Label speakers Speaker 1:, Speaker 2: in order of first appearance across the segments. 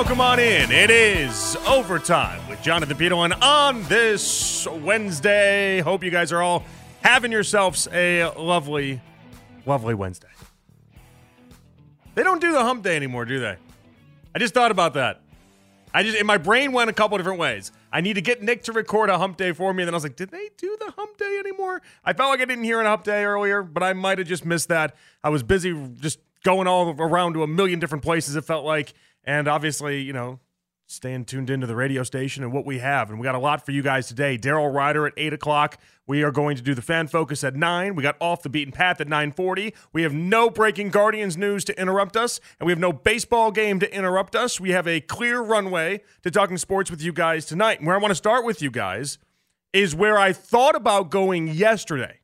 Speaker 1: welcome on in. It is overtime with Jonathan Peterlin on this Wednesday. Hope you guys are all having yourselves a lovely, lovely Wednesday. They don't do the hump day anymore, do they? I just thought about that. I just in my brain went a couple different ways. I need to get Nick to record a hump day for me. And then I was like, did they do the hump day anymore? I felt like I didn't hear an hump day earlier, but I might have just missed that. I was busy just going all around to a million different places, it felt like. And obviously, you know, staying tuned into the radio station and what we have. And we got a lot for you guys today. Daryl Ruiter at 8 o'clock. We are going to do the fan focus at 9. We got off the beaten path at 940. We have no breaking Guardians news to interrupt us, and we have no baseball game to interrupt us. We have a clear runway to talking sports with you guys tonight. And where I want to start with you guys is where I thought about going yesterday.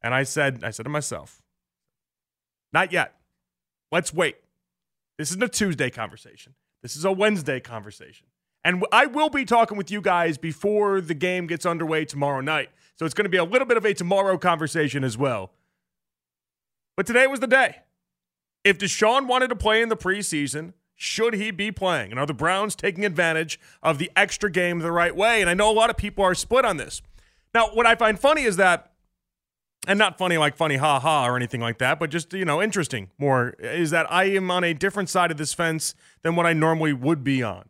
Speaker 1: And I said, I said to myself, not yet. Let's wait. This isn't a Tuesday conversation. This is a Wednesday conversation. And I will be talking with you guys before the game gets underway tomorrow night. So it's going to be a little bit of a tomorrow conversation as well. But today was the day. If Deshaun wanted to play in the preseason, should he be playing? And are the Browns taking advantage of the extra game the right way? And I know a lot of people are split on this. Now, what I find funny is that and not funny like funny ha ha or anything like that, but just you know interesting more is that I am on a different side of this fence than what I normally would be on.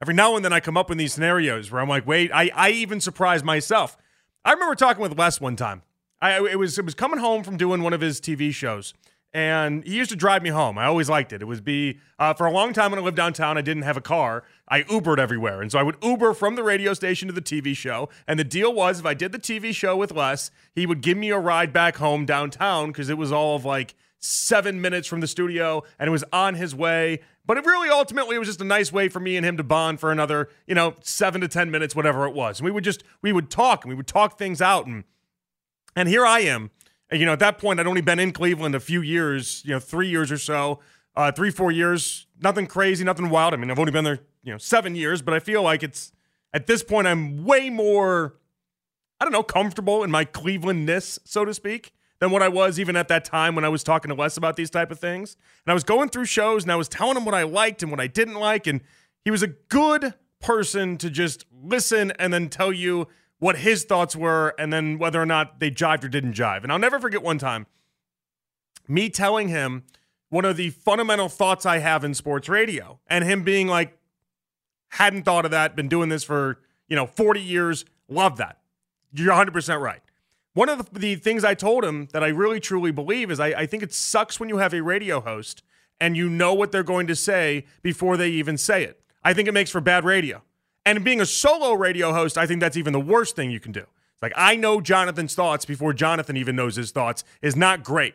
Speaker 1: Every now and then I come up in these scenarios where I'm like, wait, I, I even surprise myself. I remember talking with Les one time. I it was it was coming home from doing one of his TV shows, and he used to drive me home. I always liked it. It was be uh, for a long time when I lived downtown. I didn't have a car. I Ubered everywhere, and so I would Uber from the radio station to the TV show. And the deal was, if I did the TV show with Les, he would give me a ride back home downtown because it was all of like seven minutes from the studio, and it was on his way. But it really ultimately it was just a nice way for me and him to bond for another, you know, seven to ten minutes, whatever it was. And we would just we would talk and we would talk things out and and here I am you know, at that point, I'd only been in Cleveland a few years, you know, three years or so, uh, three, four years. Nothing crazy, nothing wild. I mean, I've only been there, you know, seven years, but I feel like it's at this point, I'm way more, I don't know, comfortable in my Clevelandness, so to speak, than what I was even at that time when I was talking to Les about these type of things. And I was going through shows and I was telling him what I liked and what I didn't like. And he was a good person to just listen and then tell you what his thoughts were and then whether or not they jived or didn't jive. And I'll never forget one time me telling him one of the fundamental thoughts I have in sports radio and him being like, hadn't thought of that, been doing this for, you know, 40 years, love that. You're 100% right. One of the, the things I told him that I really truly believe is I, I think it sucks when you have a radio host and you know what they're going to say before they even say it. I think it makes for bad radio. And being a solo radio host, I think that's even the worst thing you can do. It's like, I know Jonathan's thoughts before Jonathan even knows his thoughts is not great.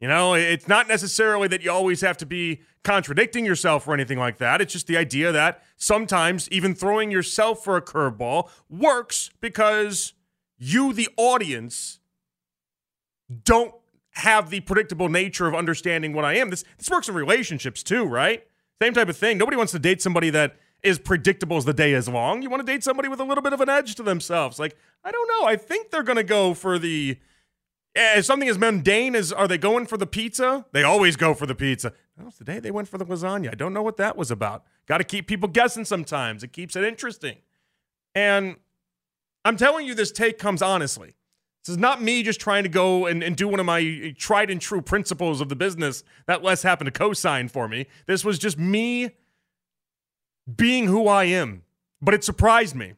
Speaker 1: You know, it's not necessarily that you always have to be contradicting yourself or anything like that. It's just the idea that sometimes even throwing yourself for a curveball works because you, the audience, don't have the predictable nature of understanding what I am. This this works in relationships too, right? Same type of thing. Nobody wants to date somebody that is predictable as the day is long. You want to date somebody with a little bit of an edge to themselves. Like, I don't know. I think they're going to go for the eh, something as mundane as are they going for the pizza? They always go for the pizza. No, today they went for the lasagna. I don't know what that was about. Got to keep people guessing sometimes. It keeps it interesting. And I'm telling you, this take comes honestly. This is not me just trying to go and, and do one of my tried and true principles of the business that Les happened to co sign for me. This was just me being who I am. But it surprised me.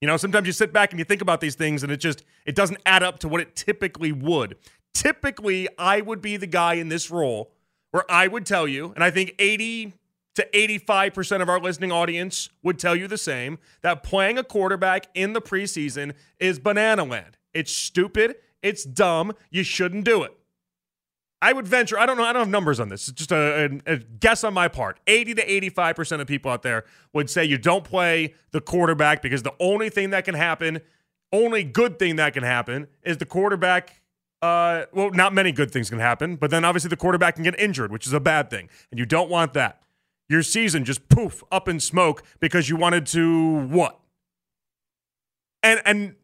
Speaker 1: You know, sometimes you sit back and you think about these things and it just it doesn't add up to what it typically would. Typically, I would be the guy in this role where I would tell you, and I think 80 to 85% of our listening audience would tell you the same, that playing a quarterback in the preseason is banana land. It's stupid, it's dumb, you shouldn't do it. I would venture, I don't know, I don't have numbers on this. It's just a, a, guess on my part. 80 to 85% of people out there would say you don't play the quarterback because the only thing that can happen, only good thing that can happen is the quarterback. Uh, well, not many good things can happen, but then obviously the quarterback can get injured, which is a bad thing. And you don't want that. Your season just poof up in smoke because you wanted to what? And and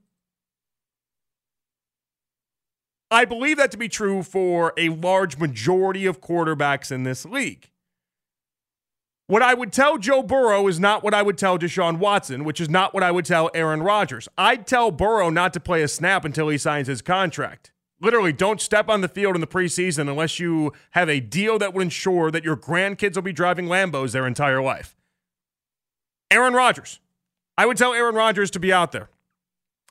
Speaker 1: I believe that to be true for a large majority of quarterbacks in this league. What I would tell Joe Burrow is not what I would tell Deshaun Watson, which is not what I would tell Aaron Rodgers. I'd tell Burrow not to play a snap until he signs his contract. Literally, don't step on the field in the preseason unless you have a deal that would ensure that your grandkids will be driving Lambos their entire life. Aaron Rodgers. I would tell Aaron Rodgers to be out there.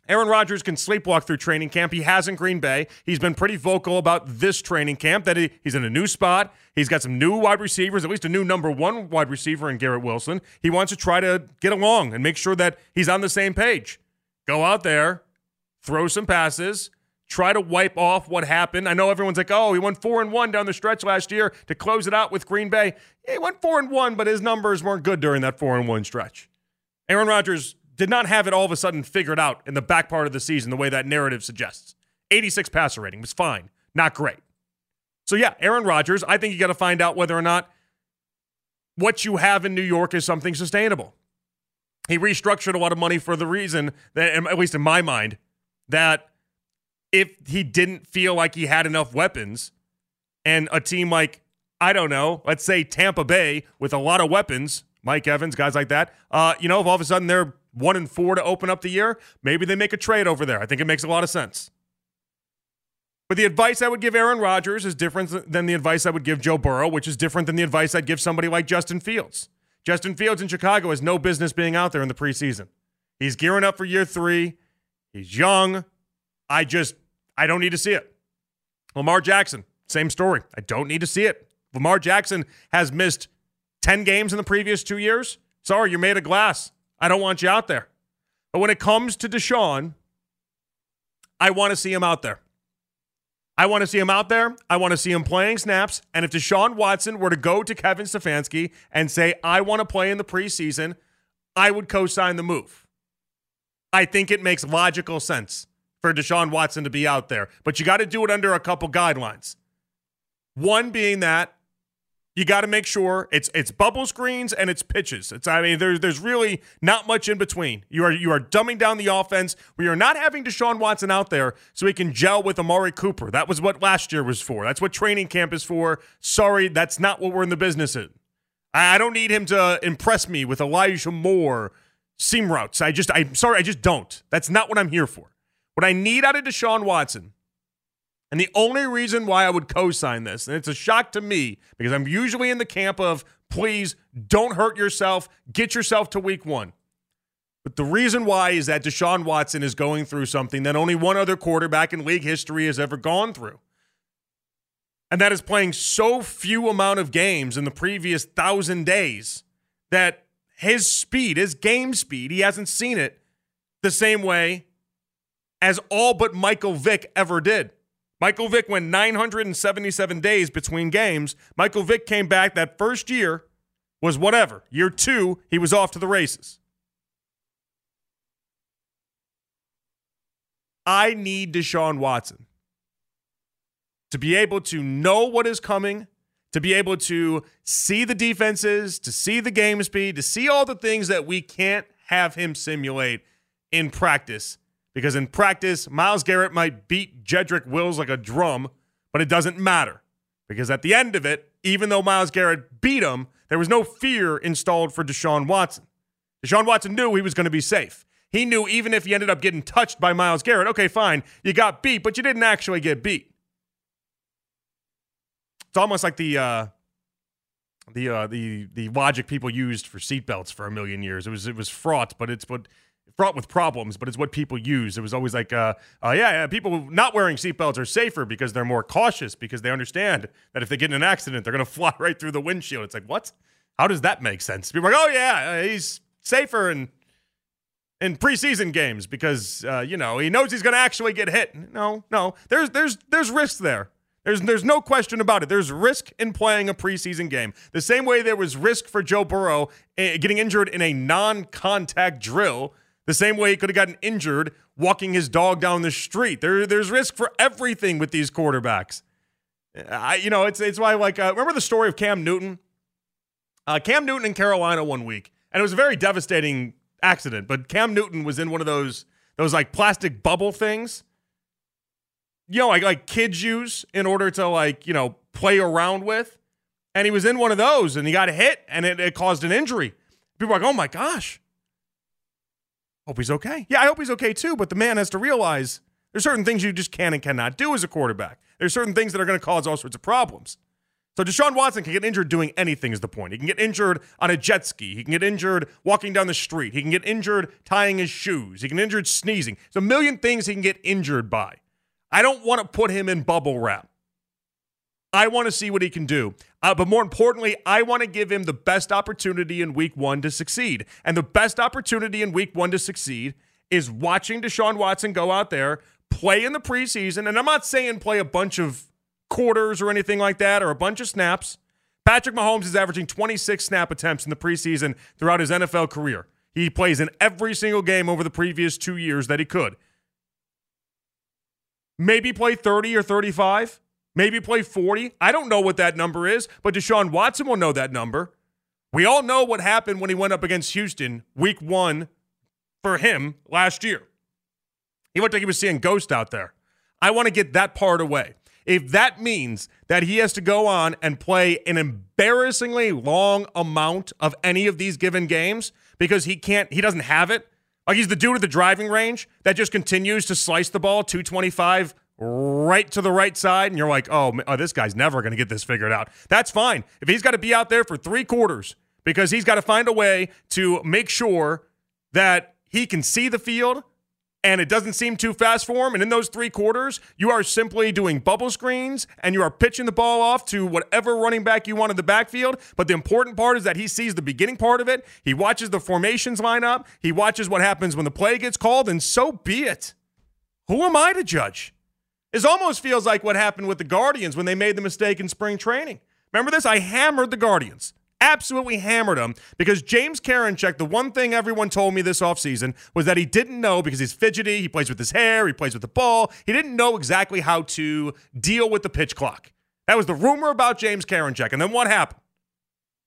Speaker 1: Aaron Rodgers can sleepwalk through training camp. He has in Green Bay. He's been pretty vocal about this training camp that he, he's in a new spot. He's got some new wide receivers, at least a new number one wide receiver in Garrett Wilson. He wants to try to get along and make sure that he's on the same page. Go out there, throw some passes, try to wipe off what happened. I know everyone's like, "Oh, he went four and one down the stretch last year to close it out with Green Bay." He went four and one, but his numbers weren't good during that four and one stretch. Aaron Rodgers did not have it all of a sudden figured out in the back part of the season the way that narrative suggests. 86 passer rating was fine, not great. So yeah, Aaron Rodgers, I think you got to find out whether or not what you have in New York is something sustainable. He restructured a lot of money for the reason that, at least in my mind, that if he didn't feel like he had enough weapons and a team like, I don't know, let's say Tampa Bay with a lot of weapons, Mike Evans, guys like that, uh, you know, if all of a sudden they're one and four to open up the year, maybe they make a trade over there. I think it makes a lot of sense. But the advice I would give Aaron Rodgers is different than the advice I would give Joe Burrow, which is different than the advice I'd give somebody like Justin Fields. Justin Fields in Chicago has no business being out there in the preseason. He's gearing up for year three. He's young. I just, I don't need to see it. Lamar Jackson, same story. I don't need to see it. Lamar Jackson has missed 10 games in the previous two years. Sorry, you're made of glass. I don't want you out there. But when it comes to Deshaun, I want to see him out there. I want to see him out there. I want to see him playing snaps. And if Deshaun Watson were to go to Kevin Stefanski and say, I want to play in the preseason, I would co sign the move. I think it makes logical sense for Deshaun Watson to be out there. But you got to do it under a couple guidelines. One being that you got to make sure it's it's bubble screens and it's pitches. It's I mean there's there's really not much in between. You are you are dumbing down the offense. We are not having Deshaun Watson out there so he can gel with Amari Cooper. That was what last year was for. That's what training camp is for. Sorry, that's not what we're in the business in. I don't need him to impress me with Elijah Moore seam routes. I just I'm sorry, I just don't. That's not what I'm here for. What I need out of Deshaun Watson and the only reason why I would co sign this, and it's a shock to me because I'm usually in the camp of please don't hurt yourself, get yourself to week one. But the reason why is that Deshaun Watson is going through something that only one other quarterback in league history has ever gone through. And that is playing so few amount of games in the previous thousand days that his speed, his game speed, he hasn't seen it the same way as all but Michael Vick ever did. Michael Vick went 977 days between games. Michael Vick came back that first year, was whatever. Year two, he was off to the races. I need Deshaun Watson to be able to know what is coming, to be able to see the defenses, to see the game speed, to see all the things that we can't have him simulate in practice because in practice, Myles Garrett might beat Jedrick Wills like a drum, but it doesn't matter because at the end of it, even though Myles Garrett beat him, there was no fear installed for Deshaun Watson. Deshaun Watson knew he was going to be safe. He knew even if he ended up getting touched by Myles Garrett, okay, fine, you got beat, but you didn't actually get beat. It's almost like the uh, the uh, the the logic people used for seatbelts for a million years. It was it was fraught, but it's what fraught with problems, but it's what people use. It was always like, uh, uh, yeah, yeah, people not wearing seatbelts are safer because they're more cautious because they understand that if they get in an accident, they're going to fly right through the windshield. It's like, what? How does that make sense? People are like, oh yeah, uh, he's safer in in preseason games because uh, you know he knows he's going to actually get hit. No, no, there's there's there's risk there. There's there's no question about it. There's risk in playing a preseason game. The same way there was risk for Joe Burrow uh, getting injured in a non-contact drill the same way he could have gotten injured walking his dog down the street. There, there's risk for everything with these quarterbacks. I, you know, it's it's why like uh, remember the story of Cam Newton. Uh, Cam Newton in Carolina one week, and it was a very devastating accident. But Cam Newton was in one of those those like plastic bubble things. You know, like like kids use in order to like you know play around with. and he was in one of those and he got hit and it, it caused an injury. People are like, oh my gosh. Hope he's okay. Yeah, I hope he's okay too, but the man has to realize there's certain things you just can and cannot do as a quarterback. There's certain things that are going to cause all sorts of problems. So Deshaun Watson can get injured doing anything is the point. He can get injured on a jet ski. He can get injured walking down the street. He can get injured tying his shoes. He can get injured sneezing. There's a million things he can get injured by. I don't want to put him in bubble wrap. I want to see what he can do. Uh, but more importantly, I want to give him the best opportunity in week one to succeed. And the best opportunity in week one to succeed is watching Deshaun Watson go out there, play in the preseason. And I'm not saying play a bunch of quarters or anything like that or a bunch of snaps. Patrick Mahomes is averaging 26 snap attempts in the preseason throughout his NFL career. He plays in every single game over the previous two years that he could. Maybe play 30 or 35. Maybe play 40. I don't know what that number is, but Deshaun Watson will know that number. We all know what happened when he went up against Houston week one for him last year. He looked like he was seeing ghosts out there. I want to get that part away. If that means that he has to go on and play an embarrassingly long amount of any of these given games because he can't, he doesn't have it. Like he's the dude at the driving range that just continues to slice the ball 225 right to the right side, and you're like, oh, oh this guy's never going to get this figured out. That's fine. If he's got to be out there for three quarters because he's got to find a way to make sure that he can see the field and it doesn't seem too fast for him. And in those three quarters, you are simply doing bubble screens and you are pitching the ball off to whatever running back you want in the backfield. But the important part is that he sees the beginning part of it. He watches the formations line up. He watches what happens when the play gets called, and so be it. Who am I to judge? It almost feels like what happened with the Guardians when they made the mistake in spring training. Remember this? I hammered the Guardians. Absolutely hammered them because James Karinchak, the one thing everyone told me this offseason was that he didn't know because he's fidgety, he plays with his hair, he plays with the ball. He didn't know exactly how to deal with the pitch clock. That was the rumor about James Karinchak. And then what happened?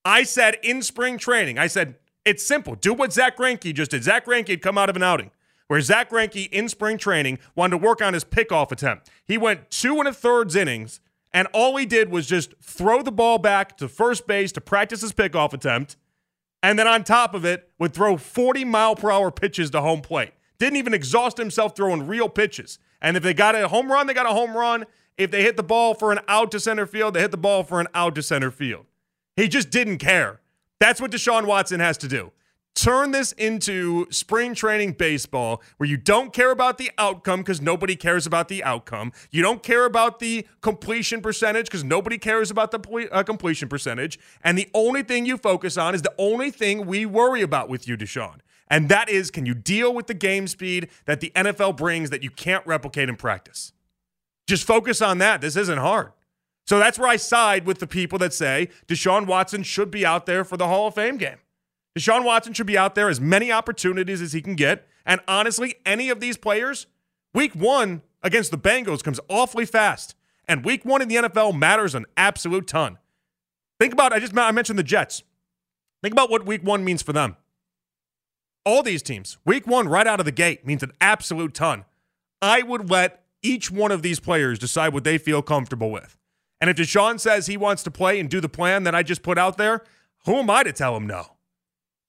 Speaker 1: I said in spring training, I said, it's simple. Do what Zack Greinke just did. Zack Greinke had come out of an outing where Zack Greinke in spring training wanted to work on his pickoff attempt. He went two and a thirds innings, and all he did was just throw the ball back to first base to practice his pickoff attempt, and then on top of it, would throw 40 mile per hour pitches to home plate. Didn't even exhaust himself throwing real pitches. And if they got a home run, they got a home run. If they hit the ball for an out to center field, they hit the ball for an out to center field. He just didn't care. That's what Deshaun Watson has to do turn this into spring training baseball where you don't care about the outcome because nobody cares about the outcome. You don't care about the completion percentage because nobody cares about the uh, completion percentage. And the only thing you focus on is the only thing we worry about with you, Deshaun. And that is can you deal with the game speed that the NFL brings that you can't replicate in practice? Just focus on that. This isn't hard. So that's where I side with the people that say Deshaun Watson should be out there for the Hall of Fame game. Deshaun Watson should be out there as many opportunities as he can get. And honestly, any of these players, week one against the Bengals comes awfully fast. And week one in the NFL matters an absolute ton. Think about, I just I mentioned the Jets. Think about what week one means for them. All these teams, week one right out of the gate means an absolute ton. I would let each one of these players decide what they feel comfortable with. And if Deshaun says he wants to play and do the plan that I just put out there, who am I to tell him no?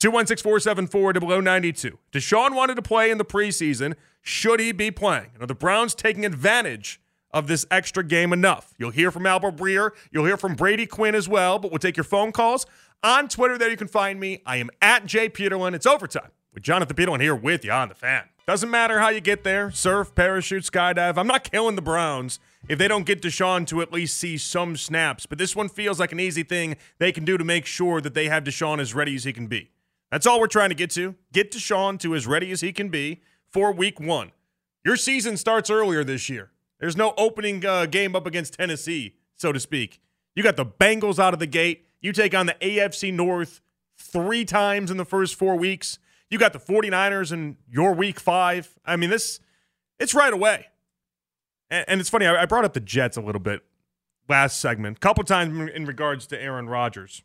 Speaker 1: 216 474 0092. Deshaun wanted to play in the preseason. Should he be playing? Are the Browns taking advantage of this extra game enough? You'll hear from Albert Breer. You'll hear from Brady Quinn as well, but we'll take your phone calls. On Twitter, there you can find me. I am at Jay Peterlin. It's overtime with Jonathan Peterlin here with you on the fan. Doesn't matter how you get there surf, parachute, skydive. I'm not killing the Browns if they don't get Deshaun to at least see some snaps, but this one feels like an easy thing they can do to make sure that they have Deshaun as ready as he can be. That's all we're trying to get to. Get Deshaun to as ready as he can be for week one. Your season starts earlier this year. There's no opening uh, game up against Tennessee, so to speak. You got the Bengals out of the gate. You take on the AFC North three times in the first four weeks. You got the 49ers in your week five. I mean, this, it's right away. And, and it's funny, I, I brought up the Jets a little bit last segment, a couple times in regards to Aaron Rodgers.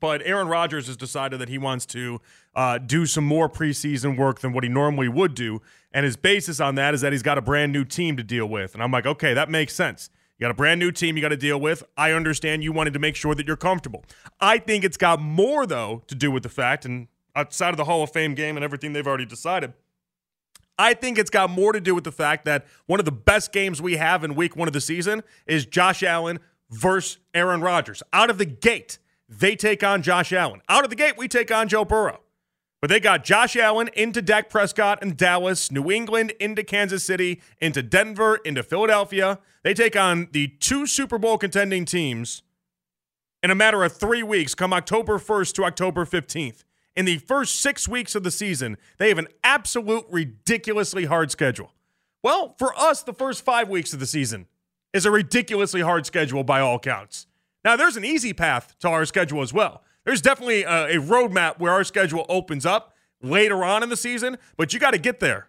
Speaker 1: But Aaron Rodgers has decided that he wants to uh, do some more preseason work than what he normally would do. And his basis on that is that he's got a brand new team to deal with. And I'm like, okay, that makes sense. You got a brand new team you got to deal with. I understand you wanted to make sure that you're comfortable. I think it's got more, though, to do with the fact, and outside of the Hall of Fame game and everything they've already decided, I think it's got more to do with the fact that one of the best games we have in week one of the season is Josh Allen versus Aaron Rodgers. Out of the gate, they take on Josh Allen. Out of the gate, we take on Joe Burrow. But they got Josh Allen into Dak Prescott and Dallas, New England into Kansas City, into Denver, into Philadelphia. They take on the two Super Bowl contending teams in a matter of three weeks, come October 1st to October 15th. In the first six weeks of the season, they have an absolute ridiculously hard schedule. Well, for us, the first five weeks of the season is a ridiculously hard schedule by all counts. Now, there's an easy path to our schedule as well there's definitely a, a roadmap where our schedule opens up later on in the season, but you got to get there.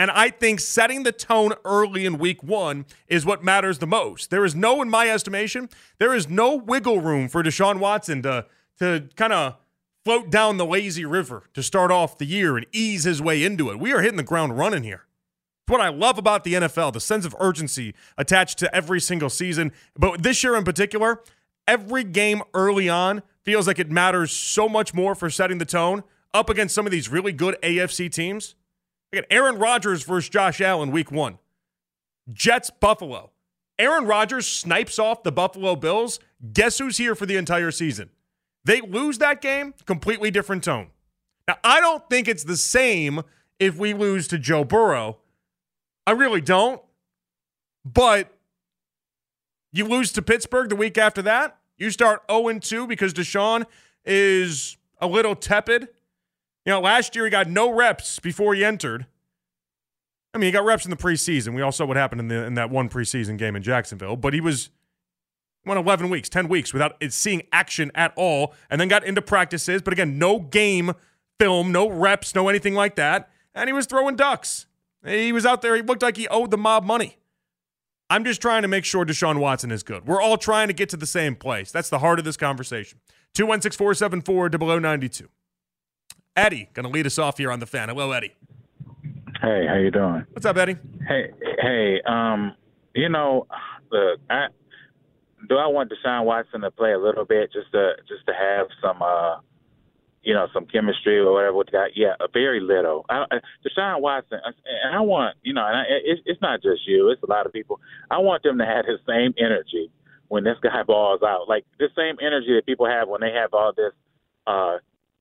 Speaker 1: And I think setting the tone early in week one is what matters the most. There is no, in my estimation, there is no wiggle room for Deshaun Watson to, to kind of float down the lazy river to start off the year and ease his way into it. We are hitting the ground running here. It's what I love about the NFL, the sense of urgency attached to every single season. But this year in particular, every game early on feels like it matters so much more for setting the tone up against some of these really good AFC teams. Again, Aaron Rodgers versus Josh Allen week one. Jets, Buffalo. Aaron Rodgers snipes off the Buffalo Bills. Guess who's here for the entire season? They lose that game, completely different tone. Now, I don't think it's the same if we lose to Joe Burrow. I really don't. But you lose to Pittsburgh the week after that. You start 0 2 because Deshaun is a little tepid. You know, last year he got no reps before he entered. I mean, he got reps in the preseason. We all saw what happened in, the, in that one preseason game in Jacksonville, but he was went 11 weeks, 10 weeks without seeing action at all, and then got into practices. But again, no game film, no reps, no anything like that. And he was throwing ducks. He was out there. He looked like he owed the mob money. I'm just trying to make sure Deshaun Watson is good. We're all trying to get to the same place. That's the heart of this conversation. 216 474 0092. Eddie, going to lead us off here on the fan. Hello, Eddie.
Speaker 2: Hey, how you doing?
Speaker 1: What's up, Eddie?
Speaker 2: Hey, hey, um, you know, look, I do I want Deshaun Watson to play a little bit just to just to have some uh you know, some chemistry or whatever with that. Yeah, very little. I, I, Deshaun Watson, and I want, you know, and I, it, it's not just you; it's a lot of people. I want them to have the same energy when this guy balls out, like the same energy that people have when they have all this uh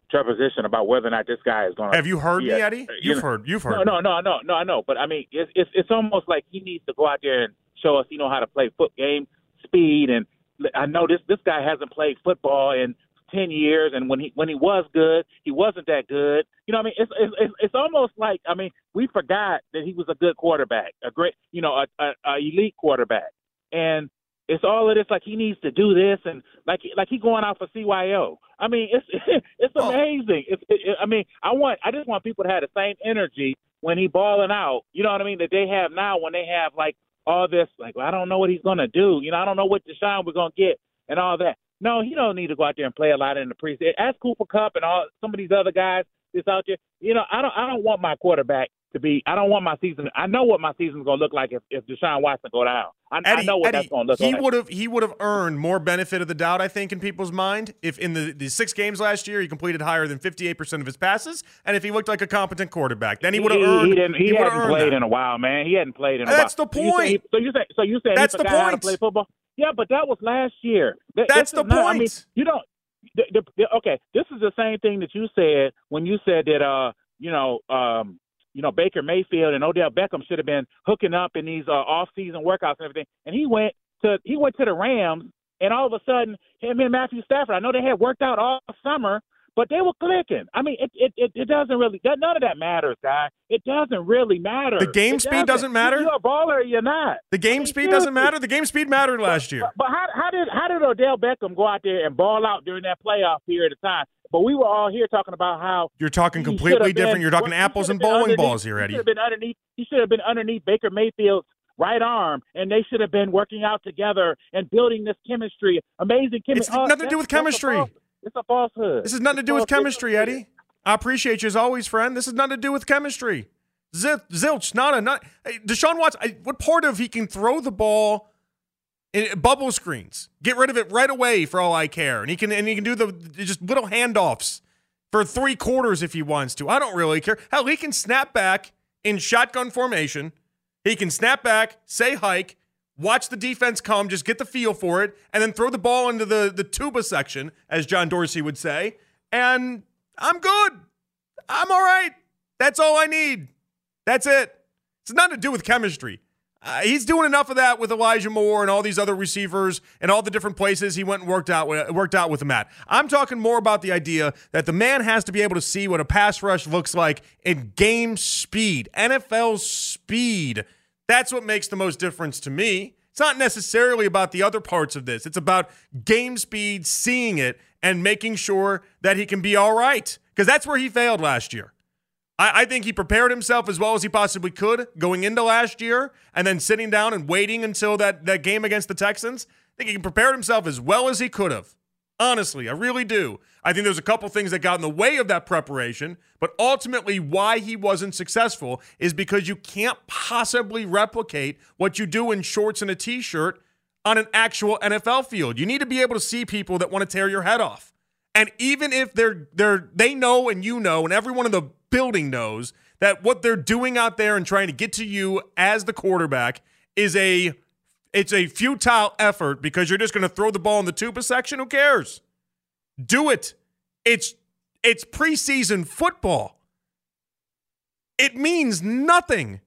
Speaker 2: treposition about whether or not this guy is going to.
Speaker 1: Have you heard me, Eddie? You've you know, heard. You've heard.
Speaker 2: No, no, no, no, no. I know, but I mean, it's it's it's almost like he needs to go out there and show us, you know, how to play foot game, speed, and I know this this guy hasn't played football in ten years, and when he when he was good, he wasn't that good. You know, what I mean, it's it's it's almost like I mean, we forgot that he was a good quarterback, a great, you know, a, a, a elite quarterback, and it's all of this like he needs to do this and like like he going out for CYO. I mean, it's it's oh. amazing. It's it, I mean, I want I just want people to have the same energy when he balling out. You know what I mean? That they have now when they have like all this like well, I don't know what he's gonna do. You know, I don't know what Deshaun we're gonna get and all that. No, he don't need to go out there and play a lot in the preseason. Ask Cooper Kupp and all some of these other guys that's out there. You know, I don't I don't want my quarterback to be. I don't want my season. I know what my season's going to look like if, if Deshaun Watson go down. I,
Speaker 1: Eddie,
Speaker 2: I know what
Speaker 1: Eddie,
Speaker 2: that's going to look
Speaker 1: he
Speaker 2: like.
Speaker 1: would have he would have earned more benefit of the doubt, I think, in people's mind if in the, the six games last year he completed higher than fifty eight percent of his passes, and if he looked like a competent quarterback, then he would have earned.
Speaker 2: He, didn't, he,
Speaker 1: he
Speaker 2: hadn't played
Speaker 1: that.
Speaker 2: in a while, man. He hadn't played in a while.
Speaker 1: That's
Speaker 2: while.
Speaker 1: the point.
Speaker 2: So you say so you say
Speaker 1: that's
Speaker 2: the
Speaker 1: point.
Speaker 2: How to play football? Yeah, but that was last year.
Speaker 1: That's the
Speaker 2: not,
Speaker 1: point.
Speaker 2: I mean, you don't. The, the, the, okay, this is the same thing that you said when you said that uh, you know, um, you know, Baker Mayfield and Odell Beckham should have been hooking up in these uh, off-season workouts and everything. And he went to he went to the Rams, and all of a sudden, him and Matthew Stafford. I know they had worked out all summer, but they were clicking. I mean, it it, it, it doesn't really that none of that matters, guy. It doesn't really matter.
Speaker 1: The game
Speaker 2: it
Speaker 1: speed
Speaker 2: doesn't.
Speaker 1: doesn't matter.
Speaker 2: You're a baller, or you're not.
Speaker 1: The game
Speaker 2: I mean,
Speaker 1: speed doesn't matter. The game speed mattered last year.
Speaker 2: But, but how how did how did Odell Beckham go out there and ball out during that playoff period of time? But we were all here talking about how
Speaker 1: you're talking completely different. Been, you're talking apples and bowling balls here, Eddie.
Speaker 2: He should have been underneath. He should have been underneath Baker Mayfield's right arm, and they should have been working out together and building this chemistry, amazing chemistry.
Speaker 1: It's oh, nothing to do with chemistry.
Speaker 2: It's a falsehood.
Speaker 1: This has nothing to do with chemistry, Eddie. I appreciate you as always, friend. This has nothing to do with chemistry. Zilch, not a not. Deshaun Watson. what part of he can throw the ball And bubble screens. Get rid of it right away for all I care. And he can and he can do the just little handoffs for three quarters if he wants to. I don't really care. Hell, he can snap back in shotgun formation. He can snap back, say hike, watch the defense come, just get the feel for it, and then throw the ball into the, the tuba section, as John Dorsey would say. And I'm good. I'm all right. That's all I need. That's it. It's nothing to do with chemistry. Uh, he's doing enough of that with Elijah Moore and all these other receivers and all the different places he went and worked out with, worked out with at. I'm talking more about the idea that the man has to be able to see what a pass rush looks like in game speed, NFL speed. That's what makes the most difference to me. It's not necessarily about the other parts of this. It's about game speed, seeing it, and making sure that he can be all right. Because that's where he failed last year. I, I, think he prepared himself as well as he possibly could going into last year and then sitting down and waiting until that, that game against the Texans. I think he prepared himself as well as he could have. Honestly, I really do. I think there's a couple things that got in the way of that preparation, but ultimately, why he wasn't successful is because you can't possibly replicate what you do in shorts and a t shirt on an actual NFL field. You need to be able to see people that want to tear your head off. And even if they're they're they know and you know and everyone in the building knows that what they're doing out there and trying to get to you as the quarterback is a it's a futile effort because you're just going to throw the ball in the tuba section. Who cares? Do it. It's it's preseason football. It means nothing.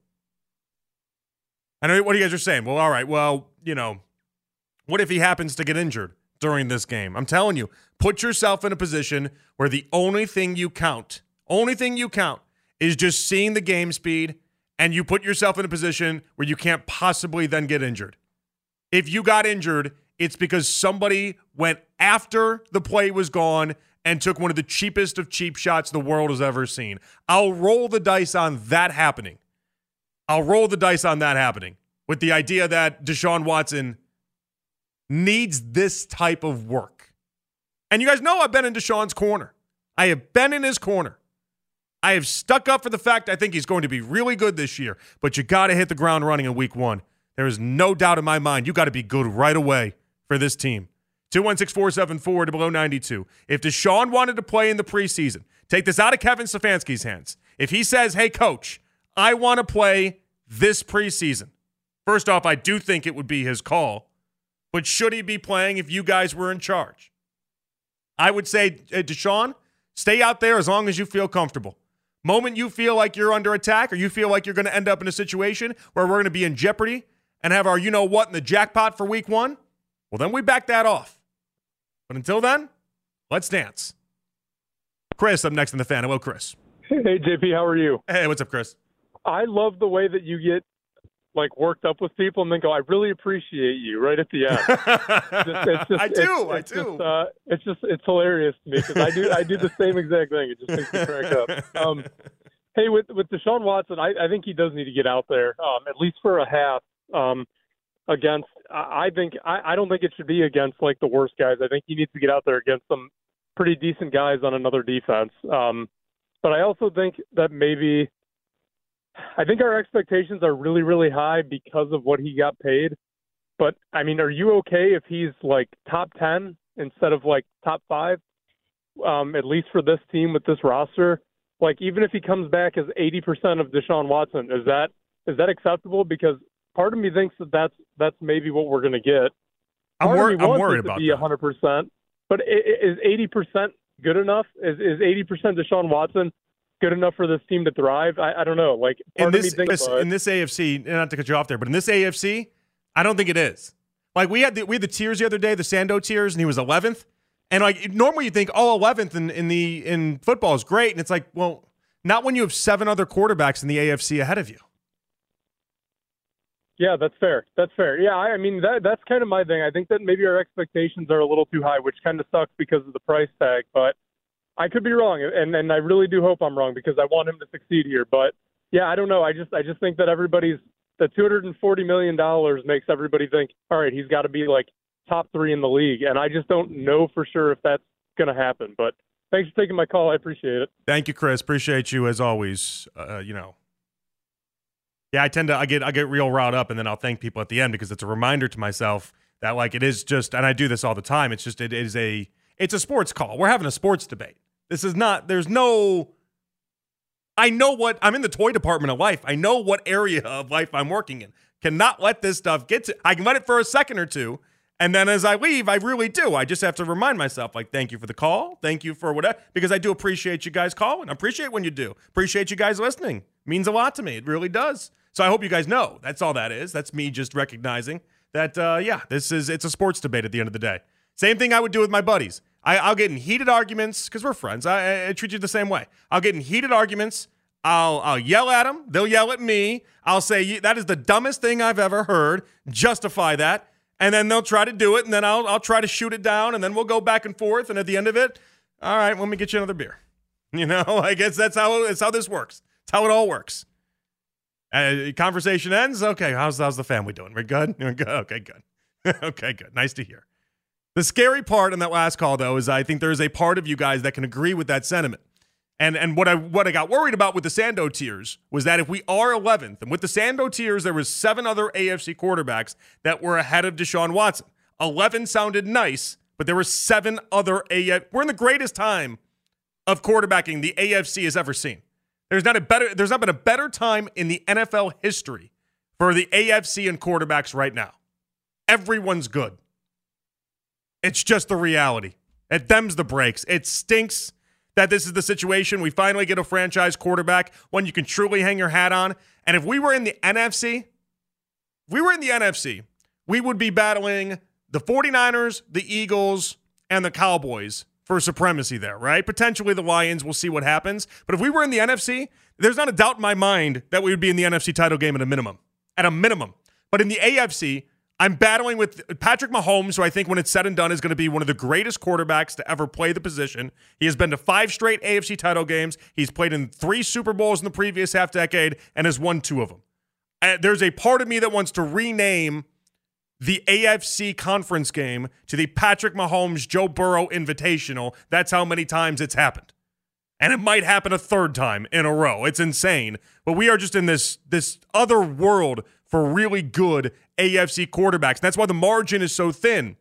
Speaker 1: I know what you guys are saying. Well, all right. Well, you know, what if he happens to get injured during this game? I'm telling you, put yourself in a position where the only thing you count, only thing you count is just seeing the game speed and you put yourself in a position where you can't possibly then get injured. If you got injured, it's because somebody went after the play was gone and took one of the cheapest of cheap shots the world has ever seen. I'll roll the dice on that happening. I'll roll the dice on that happening with the idea that Deshaun Watson needs this type of work. And you guys know I've been in Deshaun's corner. I have been in his corner. I have stuck up for the fact I think he's going to be really good this year, but you got to hit the ground running in week one. There is no doubt in my mind you got to be good right away for this team. 216 474 to below 92. If Deshaun wanted to play in the preseason, take this out of Kevin Stefanski's hands. If he says, hey, coach, I want to play this preseason, first off, I do think it would be his call. But should he be playing if you guys were in charge? I would say, uh, Deshaun, stay out there as long as you feel comfortable. Moment you feel like you're under attack or you feel like you're going to end up in a situation where we're going to be in jeopardy and have our you know what in the jackpot for week one, well, then we back that off. But until then, let's dance. Chris up next in the fan. Hello, Chris.
Speaker 3: Hey, JP, how are you?
Speaker 1: Hey, what's up, Chris?
Speaker 3: I love the way that you get like worked up with people and then go, "I really appreciate you" right at the end.
Speaker 1: just, it's just, I do,
Speaker 3: it's,
Speaker 1: it's I do.
Speaker 3: Just, uh, it's just it's hilarious to me because I do I do the same exact thing. It just makes me crack up. Um, hey, with with Deshaun Watson, I, I think he does need to get out there um, at least for a half. Um, against, I think I, I don't think it should be against like the worst guys. I think he needs to get out there against some pretty decent guys on another defense. Um, but I also think that maybe I think our expectations are really, really high because of what he got paid. But I mean, are you okay if he's like top ten instead of like top five? Um, at least for this team with this roster, like even if he comes back as eighty percent of Deshaun Watson, is that is that acceptable? Because part of me thinks that that's that's maybe what we're going to get.
Speaker 1: Part I'm, wor- I'm worried about
Speaker 3: be hundred percent, but is eighty percent good enough? Is is eighty percent Deshaun Watson good enough for this team to thrive? I, I don't know. Like
Speaker 1: in this, thinks, in this AFC, not to cut you off there, but in this AFC, I don't think it is. Like we had the, we had the tiers the other day, the Sando tiers, and he was 11th. And like normally you think, oh, 11th in, in the in football is great, and it's like, well, not when you have seven other quarterbacks in the AFC ahead of you.
Speaker 3: Yeah, that's fair. That's fair. Yeah, I, mean that that's kind of my thing. I think that maybe our expectations are a little too high, which kind of sucks because of the price tag. But I could be wrong, and and I really do hope I'm wrong because I want him to succeed here. But yeah, I don't know. I just I just think that everybody's the 240 million dollars makes everybody think, all right, he's got to be like top three in the league, and I just don't know for sure if that's going to happen. But thanks for taking my call. I appreciate it.
Speaker 1: Thank you, Chris. Appreciate you as always. Uh, you know, yeah, I tend to I get I get real riled up, and then I'll thank people at the end because it's a reminder to myself That like it is just, and I do this all the time. It's just it is a it's a sports call. We're having a sports debate. This is not. There's no. I know what I'm in the toy department of life. I know what area of life I'm working in. Cannot let this stuff get to. I can let it for a second or two, and then as I leave, I really do. I just have to remind myself, like, thank you for the call, thank you for whatever, because I do appreciate you guys calling. I appreciate when you do. Appreciate you guys listening. It means a lot to me. It really does. So I hope you guys know. That's all that is. That's me just recognizing that. Uh, yeah, this is it's a sports debate at the end of the day. Same thing I would do with my buddies. I, will get in heated arguments because we're friends. I, I, treat you the same way. I'll get in heated arguments. I'll I'll yell at them. They'll yell at me. I'll say that is the dumbest thing I've ever heard. Justify that, and then they'll try to do it, and then I'll I'll try to shoot it down, and then we'll go back and forth. And at the end of it, all right, let me get you another beer. You know, I guess that's how that's how this works. It's how it all works. Uh, conversation ends. Okay, how's how's the family doing? We're good. We're good. Okay, good. okay, good. Nice to hear. The scary part in that last call, though, is I think there is a part of you guys that can agree with that sentiment. And and what I what I got worried about with the Sando tiers was that if we are 11th, and with the Sando tiers, there was seven other AFC quarterbacks that were ahead of Deshaun Watson. 11 sounded nice, but there were seven other AF. We're in the greatest time of quarterbacking the AFC has ever seen. There's not a better. There's not been a better time in the NFL history for the AFC and quarterbacks right now. Everyone's good. It's just the reality. It them's the breaks. It stinks that this is the situation. We finally get a franchise quarterback, one you can truly hang your hat on. And if we were in the NFC, we were in the NFC, we would be battling the 49ers, the Eagles, and the Cowboys for supremacy there, right? Potentially the Lions, we'll see what happens. But if we were in the NFC, there's not a doubt in my mind that we would be in the NFC title game at a minimum. At a minimum. But in the AFC, I'm battling with Patrick Mahomes, who I think when it's said and done is going to be one of the greatest quarterbacks to ever play the position. He has been to five straight AFC title games. He's played in three Super Bowls in the previous half decade and has won two of them. Uh, there's a part of me that wants to rename the AFC conference game to the Patrick Mahomes Joe Burrow Invitational. That's how many times it's happened. And it might happen a third time in a row. It's insane. But we are just in this this other world for really good AFC quarterbacks. That's why the margin is so thin.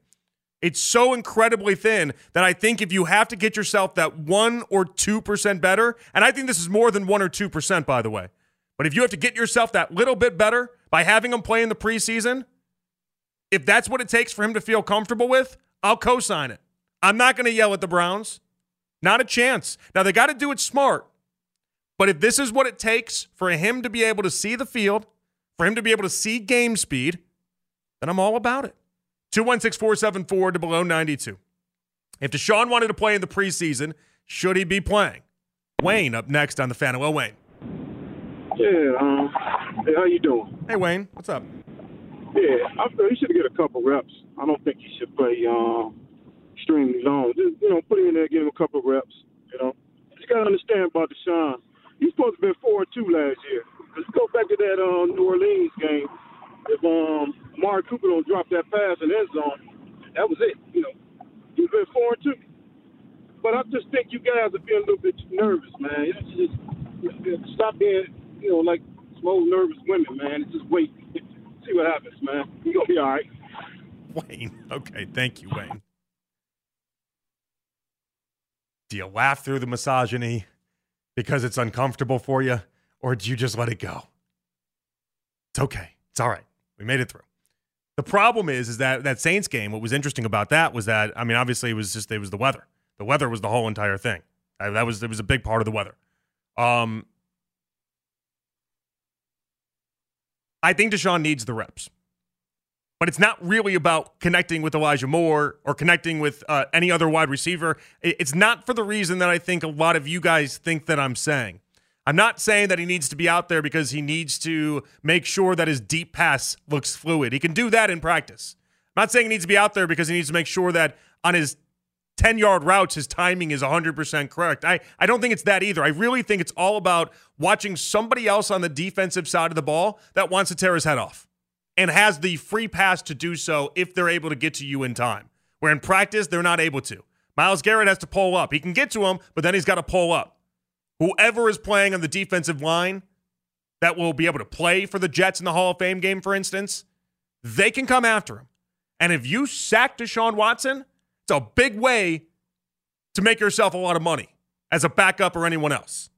Speaker 1: It's so incredibly thin that I think if you have to get yourself that 1 or 2% better, and I think this is more than 1 or 2%, by the way, but if you have to get yourself that little bit better by having them play in the preseason, if that's what it takes for him to feel comfortable with, I'll co sign it. I'm not going to yell at the Browns. Not a chance. Now, they got to do it smart. But if this is what it takes for him to be able to see the field, for him to be able to see game speed, then I'm all about it. 216 474 to below 92. If Deshaun wanted to play in the preseason, should he be playing? Wayne up next on the fan. Well, Wayne.
Speaker 4: Yeah, um, hey, how you doing?
Speaker 1: Hey, Wayne, what's up?
Speaker 4: Yeah, I feel he should get a couple reps. I don't think he should play um, extremely long. Just, you know, put him in there, give him a couple reps. You know, you got to understand about Deshaun. He's supposed to be four two last year. Let's go back to that um, New Orleans game. If um, Amari Cooper don't drop that pass in end zone, that was it. You know, he's been four two. But I just think you guys are being a little bit nervous, man. It's just stop being, you know, like some old nervous women, man. It's just wait, see what happens, man. You're gonna be all right.
Speaker 1: Wayne, okay, thank you, Wayne. Do you laugh through the misogyny because it's uncomfortable for you? or do you just let it go? It's okay. It's all right. We made it through. The problem is, is that that Saints game. What was interesting about that was that I mean, obviously, it was just it was the weather. The weather was the whole entire thing. That was it was a big part of the weather. Um, I think Deshaun needs the reps, but it's not really about connecting with Elijah Moore or connecting with uh, any other wide receiver. It's not for the reason that I think a lot of you guys think that I'm saying. I'm not saying that he needs to be out there because he needs to make sure that his deep pass looks fluid. He can do that in practice. I'm not saying he needs to be out there because he needs to make sure that on his 10 yard routes, his timing is 100% correct. I, I don't think it's that either. I really think it's all about watching somebody else on the defensive side of the ball that wants to tear his head off and has the free pass to do so if they're able to get to you in time. Where in practice, they're not able to. Myles Garrett has to pull up. He can get to him, but then he's got to pull up whoever is playing on the defensive line that will be able to play for the Jets in the Hall of Fame game, for instance, they can come after him. And if you sack Deshaun Watson, it's a big way to make yourself a lot of money as a backup or anyone else.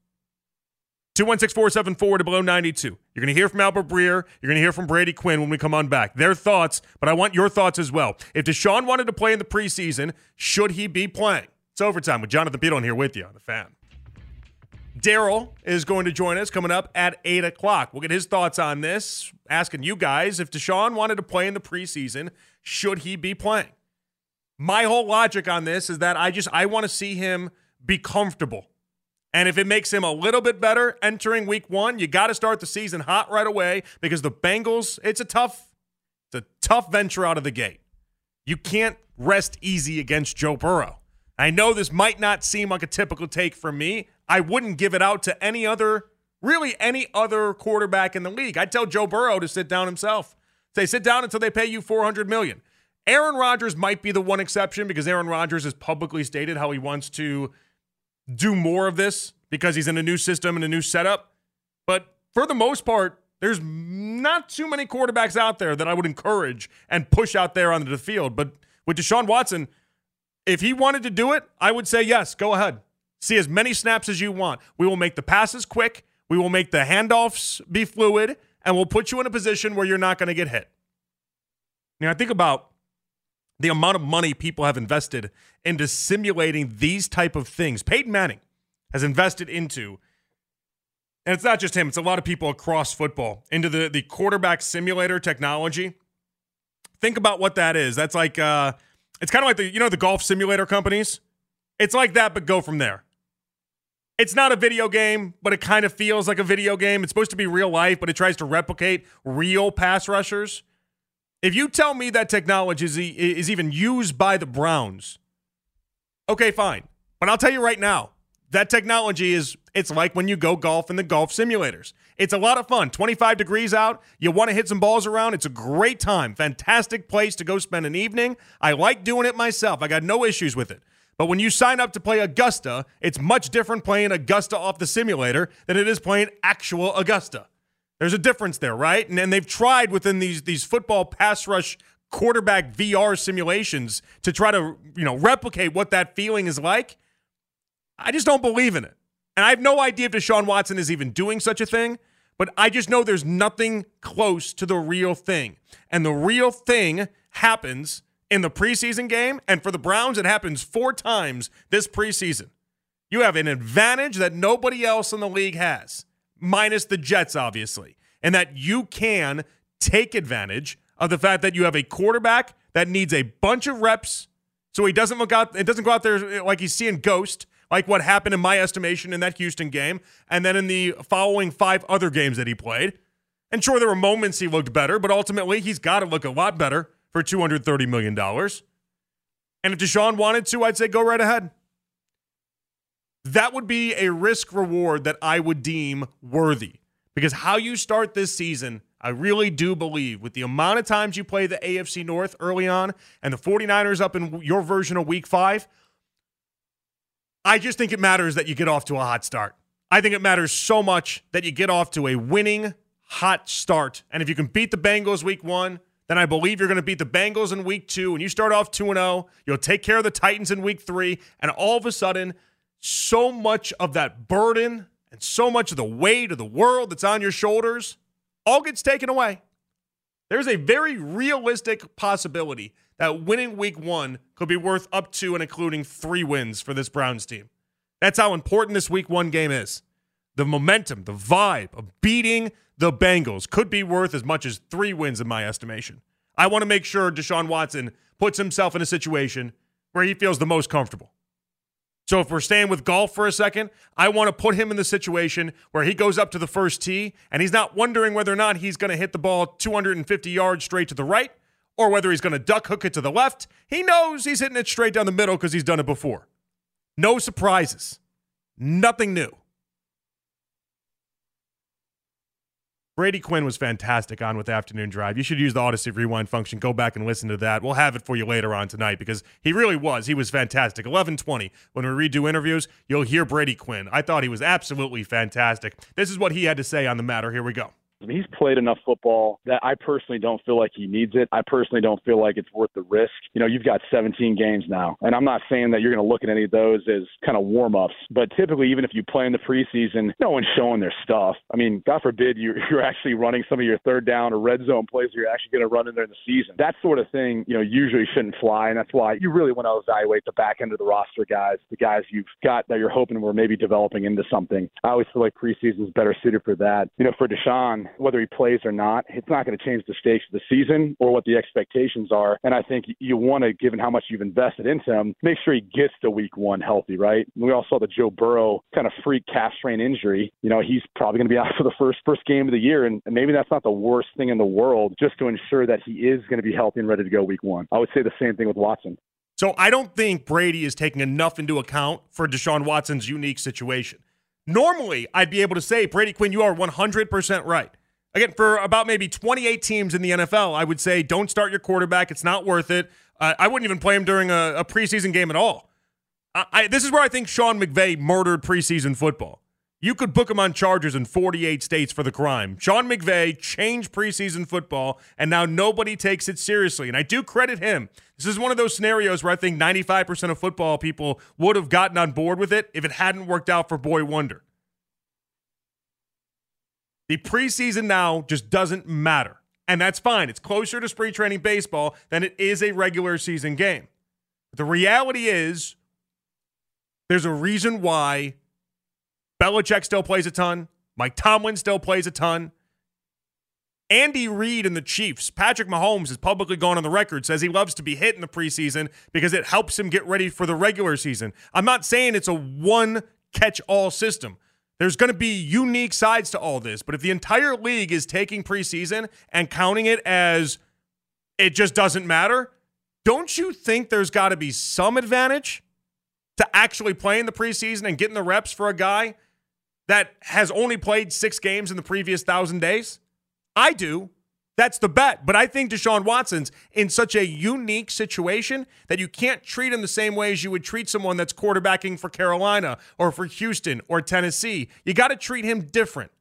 Speaker 1: 216 474 to below 92. You're going to hear from Albert Breer. You're going to hear from Brady Quinn when we come on back. Their thoughts, but I want your thoughts as well. If Deshaun wanted to play in the preseason, should he be playing? It's overtime with Jonathan Peterlin here with you on the fan. Daryl is going to join us coming up at 8 o'clock. We'll get his thoughts on this, asking you guys if Deshaun wanted to play in the preseason, should he be playing? My whole logic on this is that I just I want to see him be comfortable and if it makes him a little bit better entering week one, you got to start the season hot right away because the Bengals, it's a tough, it's a tough venture out of the gate. You can't rest easy against Joe Burrow. I know this might not seem like a typical take from me. I wouldn't give it out to any other, really any other quarterback in the league. I'd tell Joe Burrow to sit down himself. Say, sit down until they pay you 400 million. Aaron Rodgers might be the one exception because Aaron Rodgers has publicly stated how he wants to do more of this because he's in a new system and a new setup. But for the most part, there's not too many quarterbacks out there that I would encourage and push out there onto the field. But with Deshaun Watson, if he wanted to do it, I would say yes, go ahead. See as many snaps as you want. We will make the passes quick, we will make the handoffs be fluid, and we'll put you in a position where you're not going to get hit. Now, I think about the amount of money people have invested into simulating these type of things. Peyton Manning has invested into, and it's not just him, it's a lot of people across football, into the, the quarterback simulator technology. Think about what that is. That's like uh it's kind of like the you know the golf simulator companies. It's like that, but go from there. It's not a video game, but it kind of feels like a video game. It's supposed to be real life, but it tries to replicate real pass rushers. If you tell me that technology is, is even used by the Browns, okay, fine. But I'll tell you right now, that technology is it's like when you go golf in the golf simulators. It's a lot of fun. 25 degrees out, you want to hit some balls around, it's a great time. Fantastic place to go spend an evening. I like doing it myself. I got no issues with it. But when you sign up to play Augusta, it's much different playing Augusta off the simulator than it is playing actual Augusta. There's a difference there, right? And, and they've tried within these these football pass rush quarterback VR simulations to try to, you know, replicate what that feeling is like. I just don't believe in it. And I have no idea if Deshaun Watson is even doing such a thing, but I just know there's nothing close to the real thing. And the real thing happens in the preseason game. And for the Browns, it happens four times this preseason. You have an advantage that nobody else in the league has minus the Jets, obviously, and that you can take advantage of the fact that you have a quarterback that needs a bunch of reps so he doesn't look out it doesn't go out there uh, like he's seeing ghost like what happened in my estimation in that Houston game and then in the following five other games that he played. And sure there were moments he looked better, but ultimately he's got to look a lot better for 230 million dollars. And if Deshaun wanted to, I'd say go right ahead that would be a risk reward that I would deem worthy. Because how you start this season, I really do believe with the amount of times you play the AFC North early on and the 49ers up in your version of week five, I just think it matters that you get off to a hot start. I think it matters so much that you get off to a winning, hot start. And if you can beat the Bengals week one, then I believe you're going to beat the Bengals in week two. And you start off 2 0, you'll take care of the Titans in week three. And all of a sudden, so much of that burden and so much of the weight of the world that's on your shoulders all gets taken away. There's a very realistic possibility that winning week one could be worth up to and including three wins for this Browns team. That's how important this week one game is. The momentum, the vibe of beating the Bengals could be worth as much as three wins in my estimation. I want to make sure Deshaun Watson puts himself in a situation where he feels the most comfortable. So if we're staying with golf for a second, I want to put him in the situation where he goes up to the first tee and he's not wondering whether or not he's going to hit the ball 250 yards straight to the right or whether he's going to duck hook it to the left. He knows he's hitting it straight down the middle because he's done it before. No surprises. Nothing new. Brady Quinn was fantastic on with Afternoon Drive. You should use the Audacy Rewind function. Go back and listen to that. We'll have it for you later on tonight because he really was. He was fantastic. 1120. When we redo interviews, you'll hear Brady Quinn. I thought he was absolutely fantastic. This is what he had to say on the matter. Here we go.
Speaker 5: I mean, he's played enough football that I personally don't feel like he needs it. I personally don't feel like it's worth the risk. You know, you've got 17 games now, and I'm not saying that you're going to look at any of those as kind of warm ups, but typically, even if you play in the preseason, no one's showing their stuff. I mean, God forbid you're, you're actually running some of your third down or red zone plays you're actually going to run in there in the season. That sort of thing, you know, usually shouldn't fly, and that's why you really want to evaluate the back end of the roster guys, the guys you've got that you're hoping were maybe developing into something. I always feel like preseason is better suited for that. You know, for Deshaun, whether he plays or not, it's not going to change the stakes of the season or what the expectations are. And I think you want to, given how much you've invested into him, make sure he gets to week one healthy, right? We all saw the Joe Burrow kind of freak calf strain injury. You know, he's probably going to be out for the first first game of the year, and, maybe that's not the worst thing in the world, just to ensure that he is going to be healthy and ready to go week one. I would say the same thing with Watson.
Speaker 1: So I don't think Brady is taking enough into account for Deshaun Watson's unique situation. Normally, I'd be able to say, Brady Quinn, you are 100% right. Again, for about maybe 28 teams in the NFL, I would say don't start your quarterback. It's not worth it. Uh, I wouldn't even play him during a, a preseason game at all. I, I, this is where I think Sean McVay murdered preseason football. You could book him on charges in 48 states for the crime. Sean McVay changed preseason football, and now nobody takes it seriously. And I do credit him. This is one of those scenarios where I think 95% of football people would have gotten on board with it if it hadn't worked out for Boy Wonder. The preseason now just doesn't matter. And that's fine. It's closer to spring training baseball than it is a regular season game. But the reality is, there's a reason why Belichick still plays a ton. Mike Tomlin still plays a ton. Andy Reid and the Chiefs, Patrick Mahomes has publicly gone on the record, says he loves to be hit in the preseason because it helps him get ready for the regular season. I'm not saying it's a one catch all system. There's going to be unique sides to all this, but if the entire league is taking preseason and counting it as it just doesn't matter, don't you think there's got to be some advantage to actually playing the preseason and getting the reps for a guy that has only played six games in the previous thousand days? I do. That's the bet. But I think Deshaun Watson's in such a unique situation that you can't treat him the same way as you would treat someone that's quarterbacking for Carolina or for Houston or Tennessee. You got to treat him different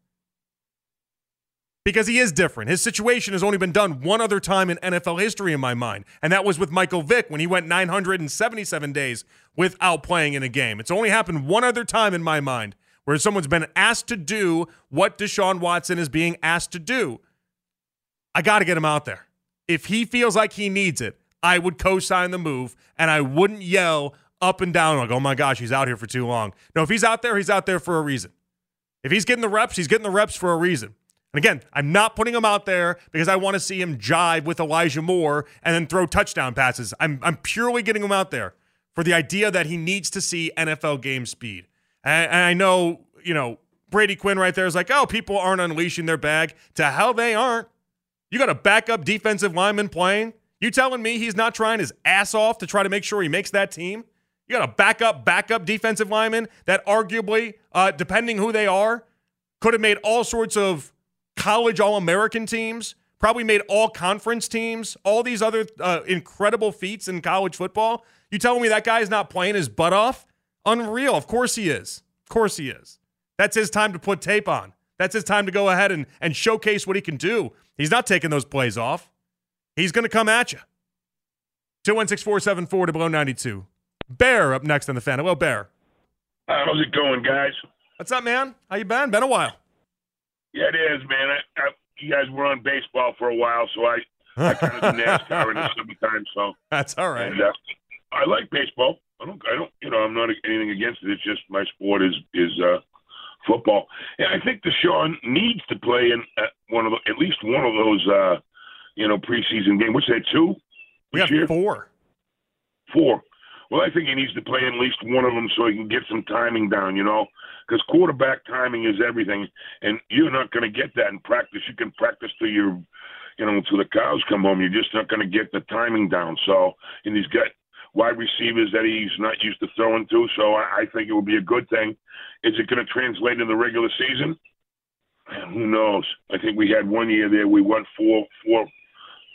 Speaker 1: because he is different. His situation has only been done one other time in NFL history, in my mind, and that was with Michael Vick when he went 977 days without playing in a game. It's only happened one other time in my mind where someone's been asked to do what Deshaun Watson is being asked to do. I got to get him out there. If he feels like he needs it, I would co sign the move and I wouldn't yell up and down like, oh my gosh, he's out here for too long. No, if he's out there, he's out there for a reason. If he's getting the reps, he's getting the reps for a reason. And again, I'm not putting him out there because I want to see him jive with Elijah Moore and then throw touchdown passes. I'm, I'm purely getting him out there for the idea that he needs to see NFL game speed. And, and I know, you know, Brady Quinn right there is like, oh, people aren't unleashing their bag. To hell they aren't. You got a backup defensive lineman playing. You telling me he's not trying his ass off to try to make sure he makes that team? You got a backup, backup defensive lineman that arguably, uh, depending who they are, could have made all sorts of college All American teams, probably made all conference teams, all these other uh, incredible feats in college football. You telling me that guy's not playing his butt off? Unreal. Of course he is. Of course he is. That's his time to put tape on. That's his time to go ahead and, and showcase what he can do. He's not taking those plays off. He's going to come at you. 216 474 to below 92. Bear up next on the fan. Hello, Bear.
Speaker 6: How's it going, guys?
Speaker 1: What's up, man? How you been? Been a while.
Speaker 6: Yeah, it is, man. I, I, you guys were on baseball for a while, so I, I kind of do NASCAR in the summertime. So
Speaker 1: that's all right.
Speaker 6: And, uh, I like baseball. I don't, I don't, you know, I'm not anything against it. It's just my sport is is uh, football. And I think Deshaun needs to play in uh, one of the, at least one of those, uh, you know, preseason games. Which they two?
Speaker 1: We got year? four.
Speaker 6: Four. Well, I think he needs to play at least one of them so he can get some timing down. You know, because quarterback timing is everything, and you're not going to get that in practice. You can practice till you're, you know, till the cows come home. You're just not going to get the timing down. So, and he's got wide receivers that he's not used to throwing to. So I, I think it would be a good thing. Is it going to translate in the regular season? Who knows? I think we had one year there we won four four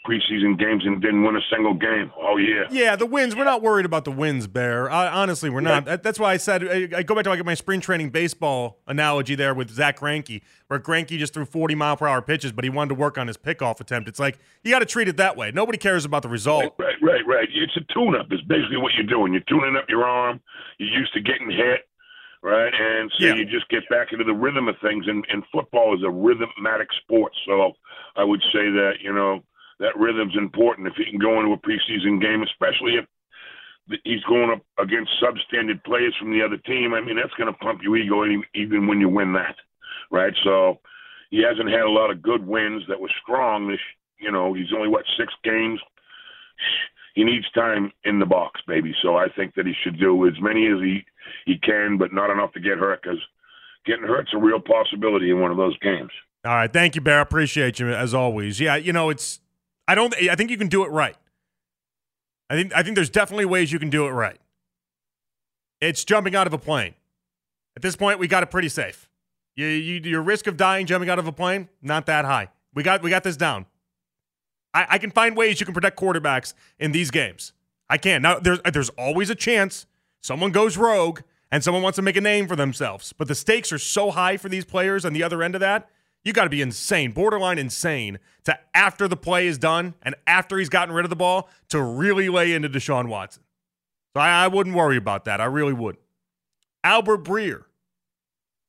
Speaker 6: preseason games and didn't win a single game all year.
Speaker 1: Yeah, the wins. We're not worried about the wins, Bear. Uh, honestly, we're not. That, that's why I said I, I go back to like my spring training baseball analogy there with Zack Greinke, where Greinke just threw 40 mile per hour pitches, but he wanted to work on his pickoff attempt. It's like you got to treat it that way. Nobody cares about the result.
Speaker 6: Right, right, right, right. It's a tune-up. It's basically what you're doing. You're tuning up your arm. You're used to getting hit right? And so
Speaker 1: Yeah.
Speaker 6: you just get back into the rhythm of things. And, and football is a rhythmatic sport. So I would say that, you know, that rhythm's important if he can go into a preseason game, especially if he's going up against substandard players from the other team. I mean, that's going to pump your ego even when you win that, right? So he hasn't had a lot of good wins that were strong this, you know, he's only, what, six games? He needs time in the box, baby. So I think that he should do as many as he he can, but not enough to get hurt because getting hurt's a real possibility in one of those games.
Speaker 1: All right, thank you, Bear. Appreciate you as always. Yeah, you know it's. I don't. I think you can do it right. I think. I think there's definitely ways you can do it right. It's jumping out of a plane. At this point, we got it pretty safe. You, you, your risk of dying jumping out of a plane not that high. We got we got this down. I, I can find ways you can protect quarterbacks in these games. I can. Now there's there's always a chance someone goes rogue and someone wants to make a name for themselves. But the stakes are so high for these players on the other end of that. You got to be insane, borderline insane, to after the play is done and after he's gotten rid of the ball to really lay into Deshaun Watson. So I, I wouldn't worry about that. I really wouldn't. Albert Breer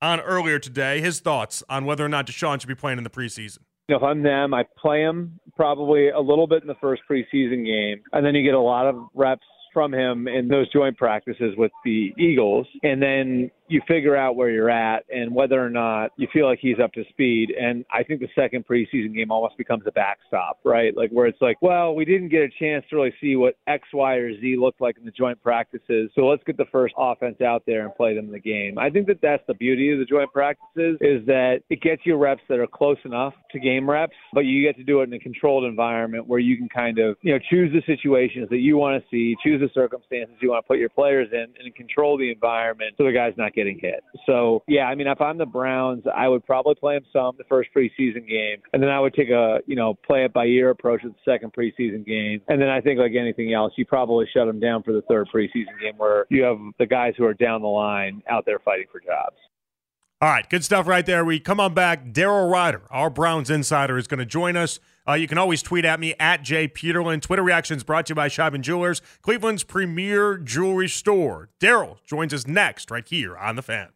Speaker 1: on earlier today, his thoughts on whether or not Deshaun should be playing in the preseason.
Speaker 7: If I'm them, I play him probably a little bit in the first preseason game, and then you get a lot of reps from him in those joint practices with the Eagles, and then you figure out where you're at and whether or not you feel like he's up to speed. And I think the second preseason game almost becomes a backstop, right? Like where it's like, well, we didn't get a chance to really see what X, Y, or Z looked like in the joint practices, so let's get the first offense out there and play them in the game. I think that that's the beauty of the joint practices is that it gets you reps that are close enough to game reps, but you get to do it in a controlled environment where you can kind of, you know, choose the situations that you want to see, choose the circumstances you want to put your players in, and control the environment so the guy's not getting hit. So, yeah, I mean, if I'm the Browns, I would probably play him some the first preseason game, and then I would take a, you know, play it by ear approach with the second preseason game. And then I think, like anything else, you probably shut him down for the third preseason game where you have the guys who are down the line out there fighting for jobs.
Speaker 1: All right, good stuff right there. We come on back. Daryl Ruiter, our Browns insider, is going to join us. Uh, you can always tweet at me at Jay Peterlin. Twitter reactions brought to you by Shop and Jewelers, Cleveland's premier jewelry store. Daryl joins us next, right here on the Fan.